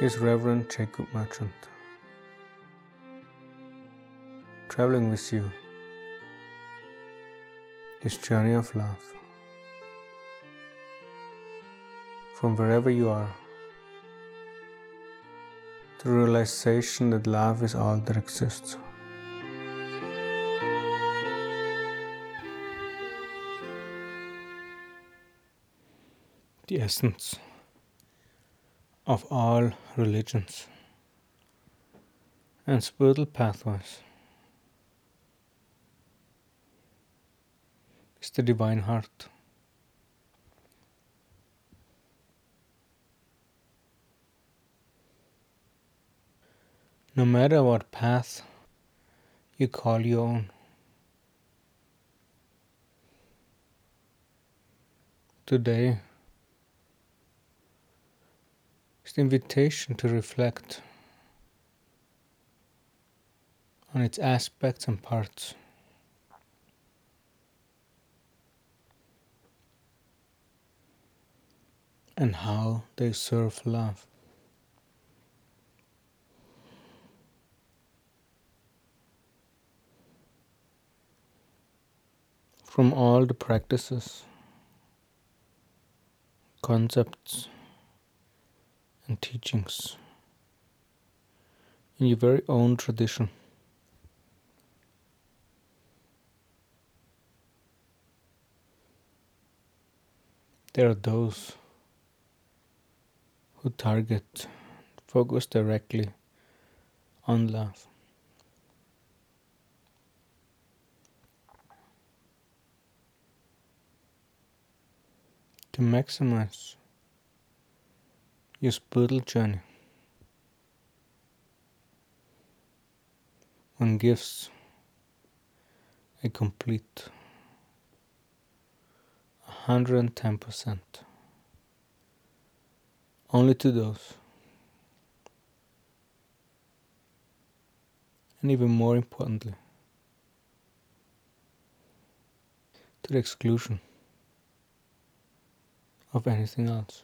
is Reverend Jacob Merchant. Traveling with you, this journey of love. From wherever you are, the realization that love is all that exists. The essence of all religions and spiritual pathways is the divine heart. No matter what path you call your own, today is invitation to reflect on its aspects and parts. And how they serve love. From all the practices, concepts, and teachings in your very own tradition. There are those who target, focus directly on love. To maximize your spiritual journey. One gives a complete 110% only to those. And even more importantly, to the exclusion of anything else.